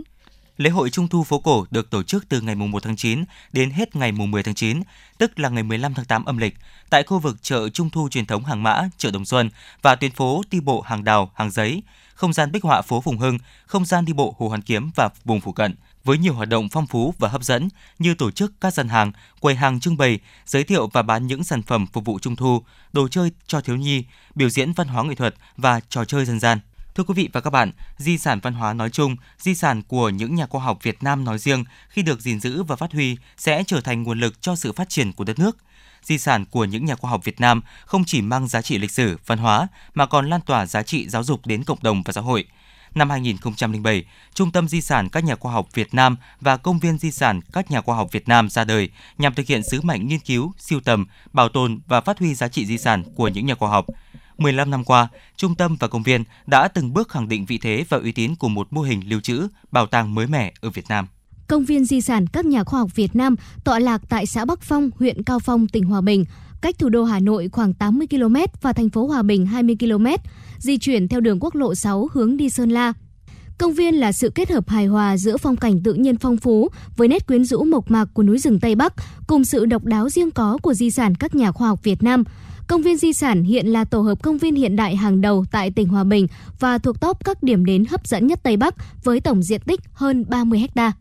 Lễ hội Trung thu phố cổ được tổ chức từ ngày mùng 1 tháng 9 đến hết ngày mùng 10 tháng 9, tức là ngày 15 tháng 8 âm lịch, tại khu vực chợ Trung thu truyền thống Hàng Mã, chợ Đồng Xuân và tuyến phố đi bộ Hàng Đào, Hàng Giấy, không gian bích họa phố Phùng Hưng, không gian đi bộ Hồ Hoàn Kiếm và vùng phụ cận với nhiều hoạt động phong phú và hấp dẫn như tổ chức các gian hàng, quầy hàng trưng bày, giới thiệu và bán những sản phẩm phục vụ trung thu, đồ chơi cho thiếu nhi, biểu diễn văn hóa nghệ thuật và trò chơi dân gian. Thưa quý vị và các bạn, di sản văn hóa nói chung, di sản của những nhà khoa học Việt Nam nói riêng khi được gìn giữ và phát huy sẽ trở thành nguồn lực cho sự phát triển của đất nước. Di sản của những nhà khoa học Việt Nam không chỉ mang giá trị lịch sử, văn hóa mà còn lan tỏa giá trị giáo dục đến cộng đồng và xã hội. Năm 2007, Trung tâm Di sản các nhà khoa học Việt Nam và Công viên Di sản các nhà khoa học Việt Nam ra đời nhằm thực hiện sứ mệnh nghiên cứu, siêu tầm, bảo tồn và phát huy giá trị di sản của những nhà khoa học. 15 năm qua, trung tâm và công viên đã từng bước khẳng định vị thế và uy tín của một mô hình lưu trữ, bảo tàng mới mẻ ở Việt Nam. Công viên Di sản các nhà khoa học Việt Nam tọa lạc tại xã Bắc Phong, huyện Cao Phong, tỉnh Hòa Bình, cách thủ đô Hà Nội khoảng 80 km và thành phố Hòa Bình 20 km, di chuyển theo đường quốc lộ 6 hướng đi Sơn La. Công viên là sự kết hợp hài hòa giữa phong cảnh tự nhiên phong phú với nét quyến rũ mộc mạc của núi rừng Tây Bắc cùng sự độc đáo riêng có của di sản các nhà khoa học Việt Nam – Công viên di sản hiện là tổ hợp công viên hiện đại hàng đầu tại tỉnh Hòa Bình và thuộc top các điểm đến hấp dẫn nhất Tây Bắc với tổng diện tích hơn 30 hectare.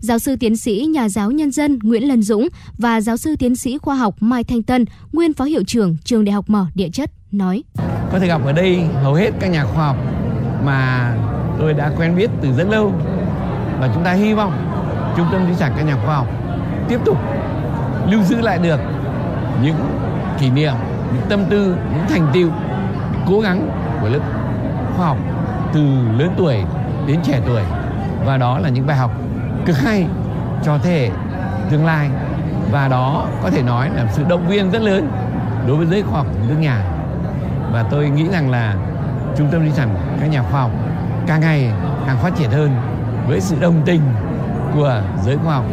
Giáo sư tiến sĩ nhà giáo nhân dân Nguyễn Lân Dũng và giáo sư tiến sĩ khoa học Mai Thanh Tân, nguyên phó hiệu trưởng trường Đại học mở Địa chất nói: Có thể gặp ở đây hầu hết các nhà khoa học mà tôi đã quen biết từ rất lâu. Và chúng ta hy vọng trung tâm di sản các nhà khoa học tiếp tục lưu giữ lại được những kỷ niệm những tâm tư những thành tựu cố gắng của lớp khoa học từ lớn tuổi đến trẻ tuổi. Và đó là những bài học cực hay cho thế hệ tương lai. Và đó có thể nói là sự động viên rất lớn đối với giới khoa học nước nhà. Và tôi nghĩ rằng là trung tâm di sản các nhà khoa học càng ngày càng phát triển hơn với sự đồng tình của giới khoa học.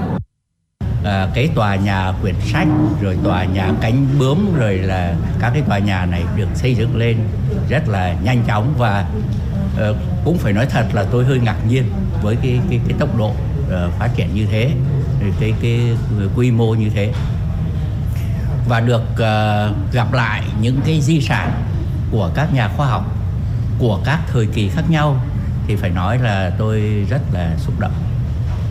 À, cái tòa nhà quyển sách rồi tòa nhà cánh bướm rồi là các cái tòa nhà này được xây dựng lên rất là nhanh chóng. Và uh, cũng phải nói thật là tôi hơi ngạc nhiên với cái cái, cái tốc độ uh, phát triển như thế cái cái quy mô như thế. Và được uh, gặp lại những cái di sản của các nhà khoa học của các thời kỳ khác nhau thì phải nói là tôi rất là xúc động.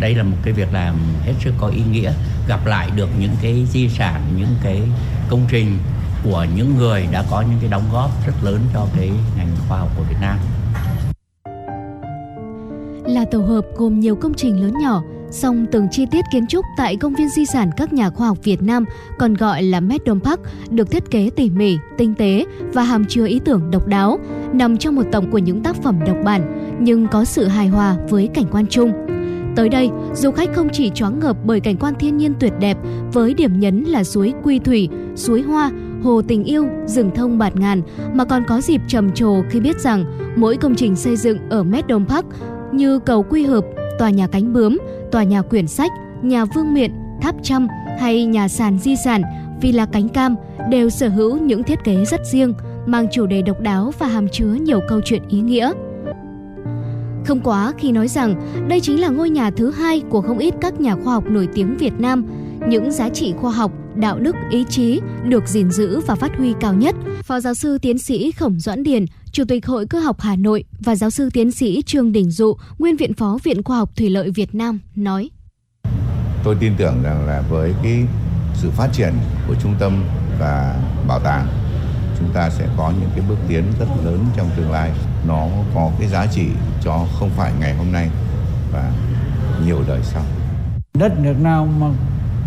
Đây là một cái việc làm hết sức có ý nghĩa gặp lại được những cái di sản những cái công trình của những người đã có những cái đóng góp rất lớn cho cái ngành khoa học của Việt Nam là tổ hợp gồm nhiều công trình lớn nhỏ song từng chi tiết kiến trúc tại công viên di sản các nhà khoa học Việt Nam, còn gọi là Medom Park, được thiết kế tỉ mỉ, tinh tế và hàm chứa ý tưởng độc đáo, nằm trong một tổng của những tác phẩm độc bản nhưng có sự hài hòa với cảnh quan chung. Tới đây, du khách không chỉ choáng ngợp bởi cảnh quan thiên nhiên tuyệt đẹp với điểm nhấn là suối Quy Thủy, suối Hoa, hồ tình yêu, rừng thông bạt ngàn mà còn có dịp trầm trồ khi biết rằng mỗi công trình xây dựng ở Medom Park như cầu Quy Hợp, tòa nhà cánh bướm, tòa nhà quyển sách, nhà vương miện, tháp trăm hay nhà sàn di sản, villa cánh cam đều sở hữu những thiết kế rất riêng, mang chủ đề độc đáo và hàm chứa nhiều câu chuyện ý nghĩa. Không quá khi nói rằng đây chính là ngôi nhà thứ hai của không ít các nhà khoa học nổi tiếng Việt Nam. Những giá trị khoa học, đạo đức, ý chí được gìn giữ và phát huy cao nhất. Phó giáo sư tiến sĩ Khổng Doãn Điền, Chủ tịch Hội Cơ học Hà Nội và giáo sư tiến sĩ Trương Đình Dụ, nguyên viện phó Viện Khoa học Thủy lợi Việt Nam nói: Tôi tin tưởng rằng là với cái sự phát triển của trung tâm và bảo tàng chúng ta sẽ có những cái bước tiến rất lớn trong tương lai. Nó có cái giá trị cho không phải ngày hôm nay và nhiều đời sau. Đất nước nào mà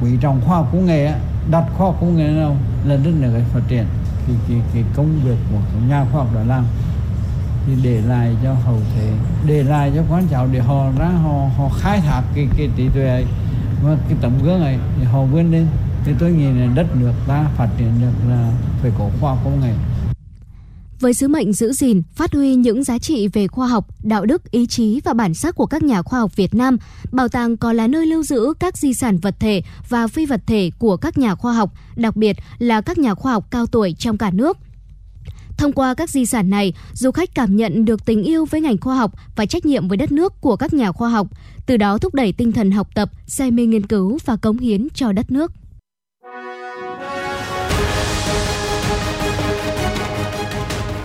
quý trọng khoa học công nghệ đặt khoa học công nghệ nào là đất nước phát triển cái, cái, cái công việc của nhà khoa học đã làm thì để lại cho hậu thế để lại cho quan cháu để họ ra họ họ khai thác cái cái trí tuệ ấy và cái tấm gương ấy thì họ vươn lên. Thì tôi nghĩ là đất nước ta phát triển được là phải có khoa học công nghệ với sứ mệnh giữ gìn, phát huy những giá trị về khoa học, đạo đức, ý chí và bản sắc của các nhà khoa học Việt Nam, bảo tàng còn là nơi lưu giữ các di sản vật thể và phi vật thể của các nhà khoa học, đặc biệt là các nhà khoa học cao tuổi trong cả nước. Thông qua các di sản này, du khách cảm nhận được tình yêu với ngành khoa học và trách nhiệm với đất nước của các nhà khoa học, từ đó thúc đẩy tinh thần học tập, say mê nghiên cứu và cống hiến cho đất nước.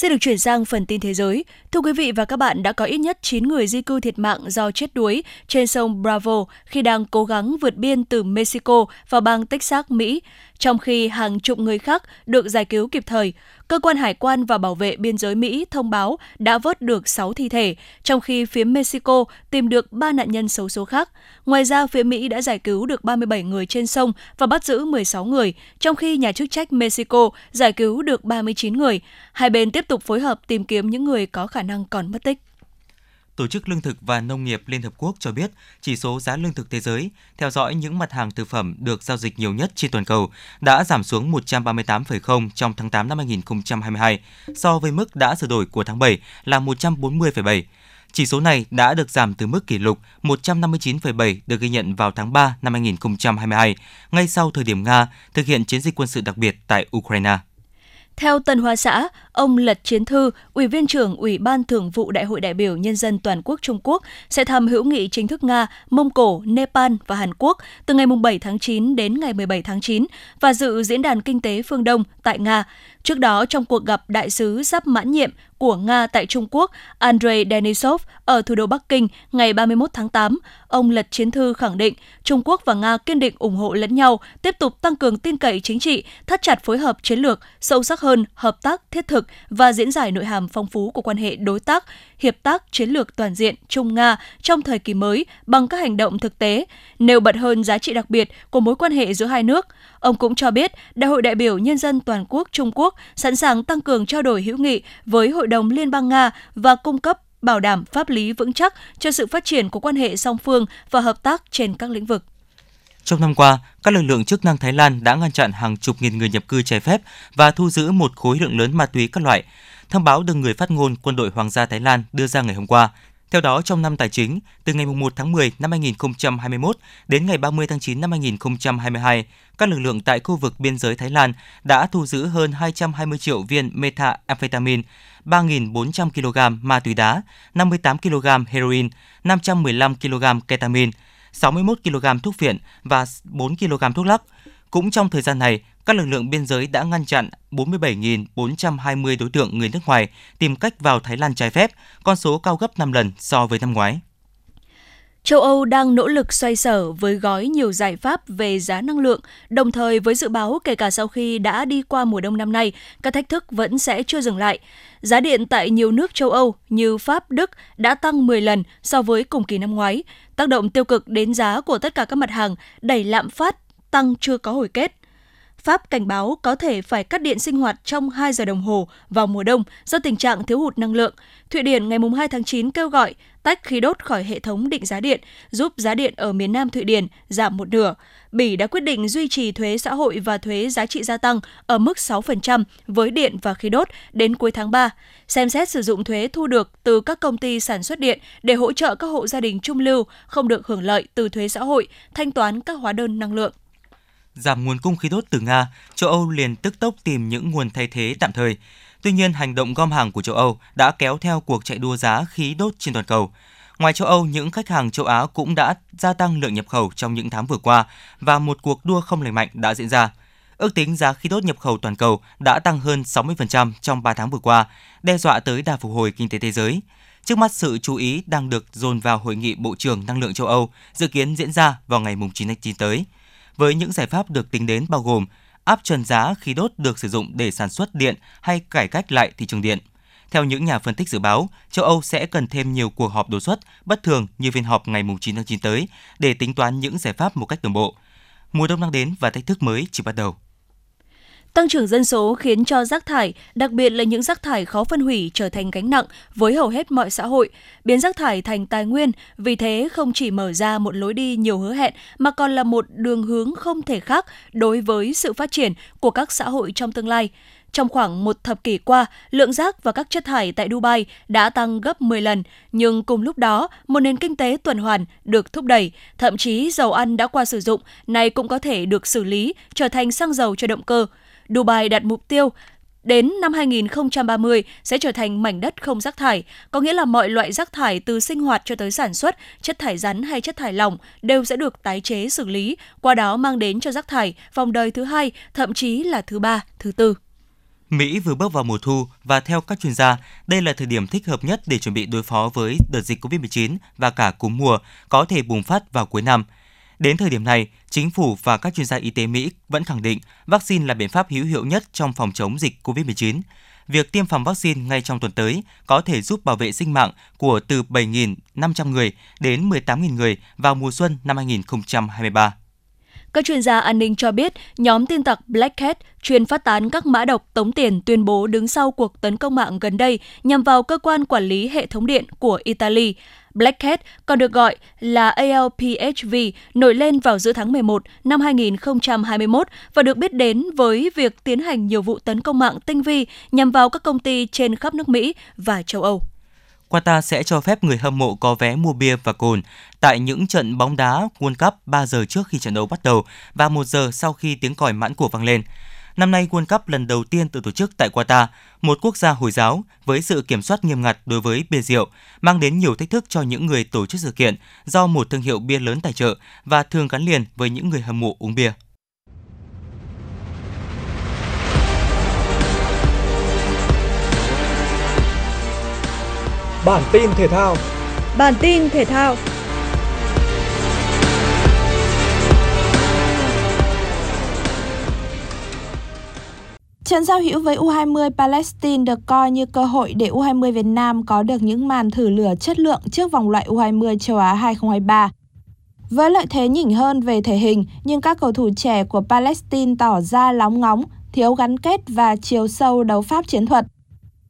Xin được chuyển sang phần tin thế giới. Thưa quý vị và các bạn, đã có ít nhất 9 người di cư thiệt mạng do chết đuối trên sông Bravo khi đang cố gắng vượt biên từ Mexico vào bang Texas, Mỹ, trong khi hàng chục người khác được giải cứu kịp thời. Cơ quan Hải quan và Bảo vệ Biên giới Mỹ thông báo đã vớt được 6 thi thể, trong khi phía Mexico tìm được 3 nạn nhân xấu số khác. Ngoài ra, phía Mỹ đã giải cứu được 37 người trên sông và bắt giữ 16 người, trong khi nhà chức trách Mexico giải cứu được 39 người. Hai bên tiếp tục phối hợp tìm kiếm những người có khả năng còn mất tích. Tổ chức Lương thực và Nông nghiệp Liên Hợp Quốc cho biết chỉ số giá lương thực thế giới theo dõi những mặt hàng thực phẩm được giao dịch nhiều nhất trên toàn cầu đã giảm xuống 138,0 trong tháng 8 năm 2022 so với mức đã sửa đổi của tháng 7 là 140,7. Chỉ số này đã được giảm từ mức kỷ lục 159,7 được ghi nhận vào tháng 3 năm 2022, ngay sau thời điểm Nga thực hiện chiến dịch quân sự đặc biệt tại Ukraine. Theo Tân Hoa Xã, ông Lật Chiến Thư, Ủy viên trưởng Ủy ban Thường vụ Đại hội đại biểu Nhân dân Toàn quốc Trung Quốc sẽ thăm hữu nghị chính thức Nga, Mông Cổ, Nepal và Hàn Quốc từ ngày 7 tháng 9 đến ngày 17 tháng 9 và dự Diễn đàn Kinh tế Phương Đông tại Nga. Trước đó, trong cuộc gặp đại sứ sắp mãn nhiệm của Nga tại Trung Quốc Andrei Denisov ở thủ đô Bắc Kinh ngày 31 tháng 8, ông Lật Chiến Thư khẳng định Trung Quốc và Nga kiên định ủng hộ lẫn nhau, tiếp tục tăng cường tin cậy chính trị, thắt chặt phối hợp chiến lược, sâu sắc hơn hợp tác thiết thực và diễn giải nội hàm phong phú của quan hệ đối tác, hiệp tác chiến lược toàn diện Trung-Nga trong thời kỳ mới bằng các hành động thực tế, nêu bật hơn giá trị đặc biệt của mối quan hệ giữa hai nước. Ông cũng cho biết, Đại hội đại biểu Nhân dân Toàn quốc Trung Quốc sẵn sàng tăng cường trao đổi hữu nghị với Hội đồng Liên bang Nga và cung cấp bảo đảm pháp lý vững chắc cho sự phát triển của quan hệ song phương và hợp tác trên các lĩnh vực. Trong năm qua, các lực lượng chức năng Thái Lan đã ngăn chặn hàng chục nghìn người nhập cư trái phép và thu giữ một khối lượng lớn ma túy các loại thông báo được người phát ngôn quân đội Hoàng gia Thái Lan đưa ra ngày hôm qua. Theo đó, trong năm tài chính, từ ngày 1 tháng 10 năm 2021 đến ngày 30 tháng 9 năm 2022, các lực lượng tại khu vực biên giới Thái Lan đã thu giữ hơn 220 triệu viên methamphetamine, 3.400 kg ma túy đá, 58 kg heroin, 515 kg ketamine, 61 kg thuốc phiện và 4 kg thuốc lắc. Cũng trong thời gian này, các lực lượng biên giới đã ngăn chặn 47.420 đối tượng người nước ngoài tìm cách vào Thái Lan trái phép, con số cao gấp 5 lần so với năm ngoái. Châu Âu đang nỗ lực xoay sở với gói nhiều giải pháp về giá năng lượng, đồng thời với dự báo kể cả sau khi đã đi qua mùa đông năm nay, các thách thức vẫn sẽ chưa dừng lại. Giá điện tại nhiều nước châu Âu như Pháp, Đức đã tăng 10 lần so với cùng kỳ năm ngoái, tác động tiêu cực đến giá của tất cả các mặt hàng, đẩy lạm phát tăng chưa có hồi kết. Pháp cảnh báo có thể phải cắt điện sinh hoạt trong 2 giờ đồng hồ vào mùa đông do tình trạng thiếu hụt năng lượng. Thụy Điển ngày 2 tháng 9 kêu gọi tách khí đốt khỏi hệ thống định giá điện, giúp giá điện ở miền Nam Thụy Điển giảm một nửa. Bỉ đã quyết định duy trì thuế xã hội và thuế giá trị gia tăng ở mức 6% với điện và khí đốt đến cuối tháng 3, xem xét sử dụng thuế thu được từ các công ty sản xuất điện để hỗ trợ các hộ gia đình trung lưu không được hưởng lợi từ thuế xã hội, thanh toán các hóa đơn năng lượng giảm nguồn cung khí đốt từ Nga, châu Âu liền tức tốc tìm những nguồn thay thế tạm thời. Tuy nhiên, hành động gom hàng của châu Âu đã kéo theo cuộc chạy đua giá khí đốt trên toàn cầu. Ngoài châu Âu, những khách hàng châu Á cũng đã gia tăng lượng nhập khẩu trong những tháng vừa qua và một cuộc đua không lành mạnh đã diễn ra. Ước tính giá khí đốt nhập khẩu toàn cầu đã tăng hơn 60% trong 3 tháng vừa qua, đe dọa tới đà phục hồi kinh tế thế giới. Trước mắt sự chú ý đang được dồn vào hội nghị Bộ trưởng Năng lượng châu Âu dự kiến diễn ra vào ngày 9 tháng 9 tới – với những giải pháp được tính đến bao gồm áp trần giá khí đốt được sử dụng để sản xuất điện hay cải cách lại thị trường điện. Theo những nhà phân tích dự báo, châu Âu sẽ cần thêm nhiều cuộc họp đột xuất bất thường như phiên họp ngày 9 tháng 9 tới để tính toán những giải pháp một cách đồng bộ. Mùa đông đang đến và thách thức mới chỉ bắt đầu. Tăng trưởng dân số khiến cho rác thải, đặc biệt là những rác thải khó phân hủy trở thành gánh nặng với hầu hết mọi xã hội, biến rác thải thành tài nguyên, vì thế không chỉ mở ra một lối đi nhiều hứa hẹn mà còn là một đường hướng không thể khác đối với sự phát triển của các xã hội trong tương lai. Trong khoảng một thập kỷ qua, lượng rác và các chất thải tại Dubai đã tăng gấp 10 lần, nhưng cùng lúc đó, một nền kinh tế tuần hoàn được thúc đẩy, thậm chí dầu ăn đã qua sử dụng, này cũng có thể được xử lý, trở thành xăng dầu cho động cơ. Dubai đặt mục tiêu đến năm 2030 sẽ trở thành mảnh đất không rác thải, có nghĩa là mọi loại rác thải từ sinh hoạt cho tới sản xuất, chất thải rắn hay chất thải lỏng đều sẽ được tái chế xử lý, qua đó mang đến cho rác thải vòng đời thứ hai, thậm chí là thứ ba, thứ tư. Mỹ vừa bước vào mùa thu và theo các chuyên gia, đây là thời điểm thích hợp nhất để chuẩn bị đối phó với đợt dịch COVID-19 và cả cúm mùa có thể bùng phát vào cuối năm – Đến thời điểm này, chính phủ và các chuyên gia y tế Mỹ vẫn khẳng định vaccine là biện pháp hữu hiệu nhất trong phòng chống dịch COVID-19. Việc tiêm phòng vaccine ngay trong tuần tới có thể giúp bảo vệ sinh mạng của từ 7.500 người đến 18.000 người vào mùa xuân năm 2023. Các chuyên gia an ninh cho biết nhóm tin tặc Black Hat chuyên phát tán các mã độc tống tiền tuyên bố đứng sau cuộc tấn công mạng gần đây nhằm vào cơ quan quản lý hệ thống điện của Italy. Black còn được gọi là ALPHV nổi lên vào giữa tháng 11 năm 2021 và được biết đến với việc tiến hành nhiều vụ tấn công mạng tinh vi nhằm vào các công ty trên khắp nước Mỹ và châu Âu. Qatar sẽ cho phép người hâm mộ có vé mua bia và cồn tại những trận bóng đá World Cup 3 giờ trước khi trận đấu bắt đầu và 1 giờ sau khi tiếng còi mãn cuộc vang lên. Năm nay World Cup lần đầu tiên được tổ chức tại Qatar, một quốc gia Hồi giáo với sự kiểm soát nghiêm ngặt đối với bia rượu, mang đến nhiều thách thức cho những người tổ chức sự kiện do một thương hiệu bia lớn tài trợ và thường gắn liền với những người hâm mộ uống bia. Bản tin thể thao Bản tin thể thao Trận giao hữu với U20 Palestine được coi như cơ hội để U20 Việt Nam có được những màn thử lửa chất lượng trước vòng loại U20 châu Á 2023. Với lợi thế nhỉnh hơn về thể hình, nhưng các cầu thủ trẻ của Palestine tỏ ra lóng ngóng, thiếu gắn kết và chiều sâu đấu pháp chiến thuật.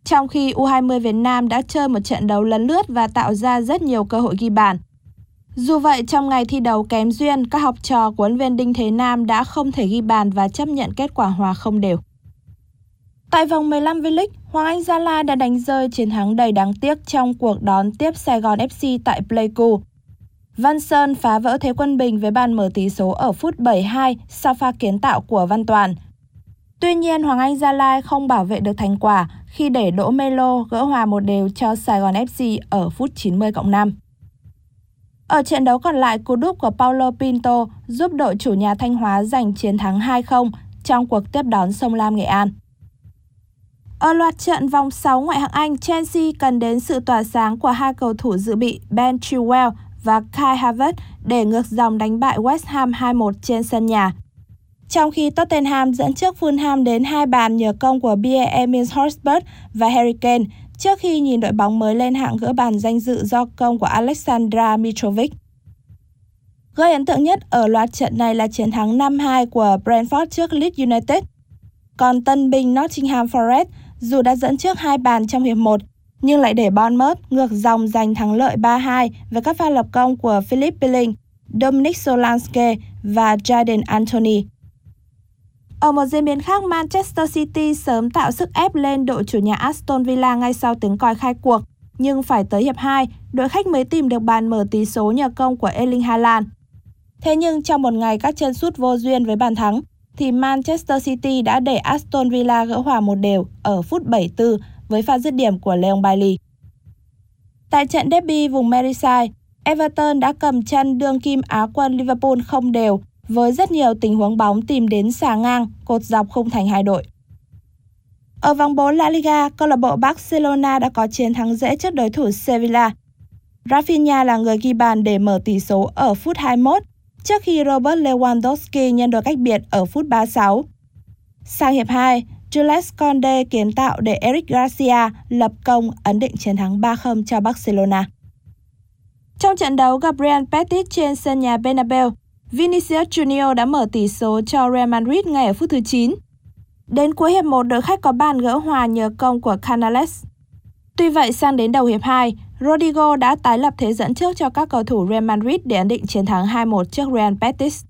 Trong khi U20 Việt Nam đã chơi một trận đấu lấn lướt và tạo ra rất nhiều cơ hội ghi bàn. Dù vậy, trong ngày thi đấu kém duyên, các học trò của huấn viên Đinh Thế Nam đã không thể ghi bàn và chấp nhận kết quả hòa không đều. Tại vòng 15 V-League, Hoàng Anh Gia Lai đã đánh rơi chiến thắng đầy đáng tiếc trong cuộc đón tiếp Sài Gòn FC tại Pleiku. Văn Sơn phá vỡ thế quân bình với bàn mở tỷ số ở phút 72 sau pha kiến tạo của Văn Toàn. Tuy nhiên, Hoàng Anh Gia Lai không bảo vệ được thành quả khi để Đỗ Melo gỡ hòa một đều cho Sài Gòn FC ở phút 90 cộng 5. Ở trận đấu còn lại, cú đúp của Paulo Pinto giúp đội chủ nhà Thanh Hóa giành chiến thắng 2-0 trong cuộc tiếp đón Sông Lam Nghệ An. Ở loạt trận vòng 6 ngoại hạng Anh, Chelsea cần đến sự tỏa sáng của hai cầu thủ dự bị Ben Chilwell và Kai Havertz để ngược dòng đánh bại West Ham 2-1 trên sân nhà. Trong khi Tottenham dẫn trước Fulham đến hai bàn nhờ công của Bia Emil Horsberg và Harry Kane trước khi nhìn đội bóng mới lên hạng gỡ bàn danh dự do công của Alexandra Mitrovic. Gây ấn tượng nhất ở loạt trận này là chiến thắng 5-2 của Brentford trước Leeds United. Còn tân binh Nottingham Forest dù đã dẫn trước hai bàn trong hiệp 1, nhưng lại để Bournemouth ngược dòng giành thắng lợi 3-2 với các pha lập công của Philip Billing, Dominic Solanke và Jadon Anthony. Ở một diễn biến khác, Manchester City sớm tạo sức ép lên đội chủ nhà Aston Villa ngay sau tiếng còi khai cuộc. Nhưng phải tới hiệp 2, đội khách mới tìm được bàn mở tỷ số nhờ công của Erling Haaland. Thế nhưng trong một ngày các chân sút vô duyên với bàn thắng, thì Manchester City đã để Aston Villa gỡ hòa một đều ở phút 74 với pha dứt điểm của Leon Bailey. Tại trận derby vùng Merseyside, Everton đã cầm chân đương kim Á quân Liverpool không đều với rất nhiều tình huống bóng tìm đến xà ngang, cột dọc không thành hai đội. Ở vòng 4 La Liga, câu lạc bộ Barcelona đã có chiến thắng dễ trước đối thủ Sevilla. Rafinha là người ghi bàn để mở tỷ số ở phút 21 trước khi Robert Lewandowski nhân đôi cách biệt ở phút 36. Sang hiệp 2, Jules Conde kiến tạo để Eric Garcia lập công ấn định chiến thắng 3-0 cho Barcelona. Trong trận đấu gặp Real Betis trên sân nhà Bernabeu, Vinicius Junior đã mở tỷ số cho Real Madrid ngay ở phút thứ 9. Đến cuối hiệp 1, đội khách có bàn gỡ hòa nhờ công của Canales. Tuy vậy, sang đến đầu hiệp 2, Rodrigo đã tái lập thế dẫn trước cho các cầu thủ Real Madrid để ấn định chiến thắng 2-1 trước Real Betis.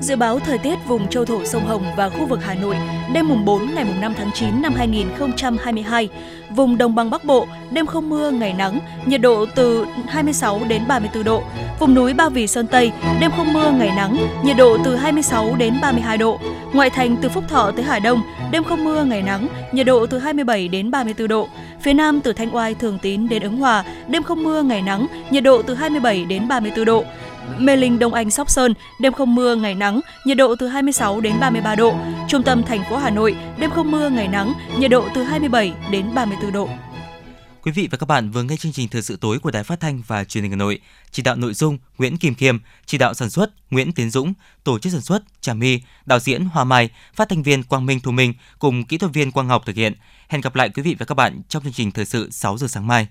Dự báo thời tiết vùng châu thổ sông Hồng và khu vực Hà Nội đêm mùng 4 ngày mùng 5 tháng 9 năm 2022. Vùng đồng bằng Bắc Bộ đêm không mưa, ngày nắng, nhiệt độ từ 26 đến 34 độ. Vùng núi Ba Vì Sơn Tây đêm không mưa, ngày nắng, nhiệt độ từ 26 đến 32 độ. Ngoại thành từ Phúc Thọ tới Hà Đông đêm không mưa, ngày nắng, nhiệt độ từ 27 đến 34 độ. Phía Nam từ Thanh Oai, Thường Tín đến Ứng Hòa đêm không mưa, ngày nắng, nhiệt độ từ 27 đến 34 độ. Mê Linh Đông Anh Sóc Sơn, đêm không mưa, ngày nắng, nhiệt độ từ 26 đến 33 độ. Trung tâm thành phố Hà Nội, đêm không mưa, ngày nắng, nhiệt độ từ 27 đến 34 độ. Quý vị và các bạn vừa nghe chương trình thời sự tối của Đài Phát thanh và Truyền hình Hà Nội. Chỉ đạo nội dung Nguyễn Kim Khiêm, chỉ đạo sản xuất Nguyễn Tiến Dũng, tổ chức sản xuất Trà My, đạo diễn Hoa Mai, phát thanh viên Quang Minh Thu Minh cùng kỹ thuật viên Quang Ngọc thực hiện. Hẹn gặp lại quý vị và các bạn trong chương trình thời sự 6 giờ sáng mai.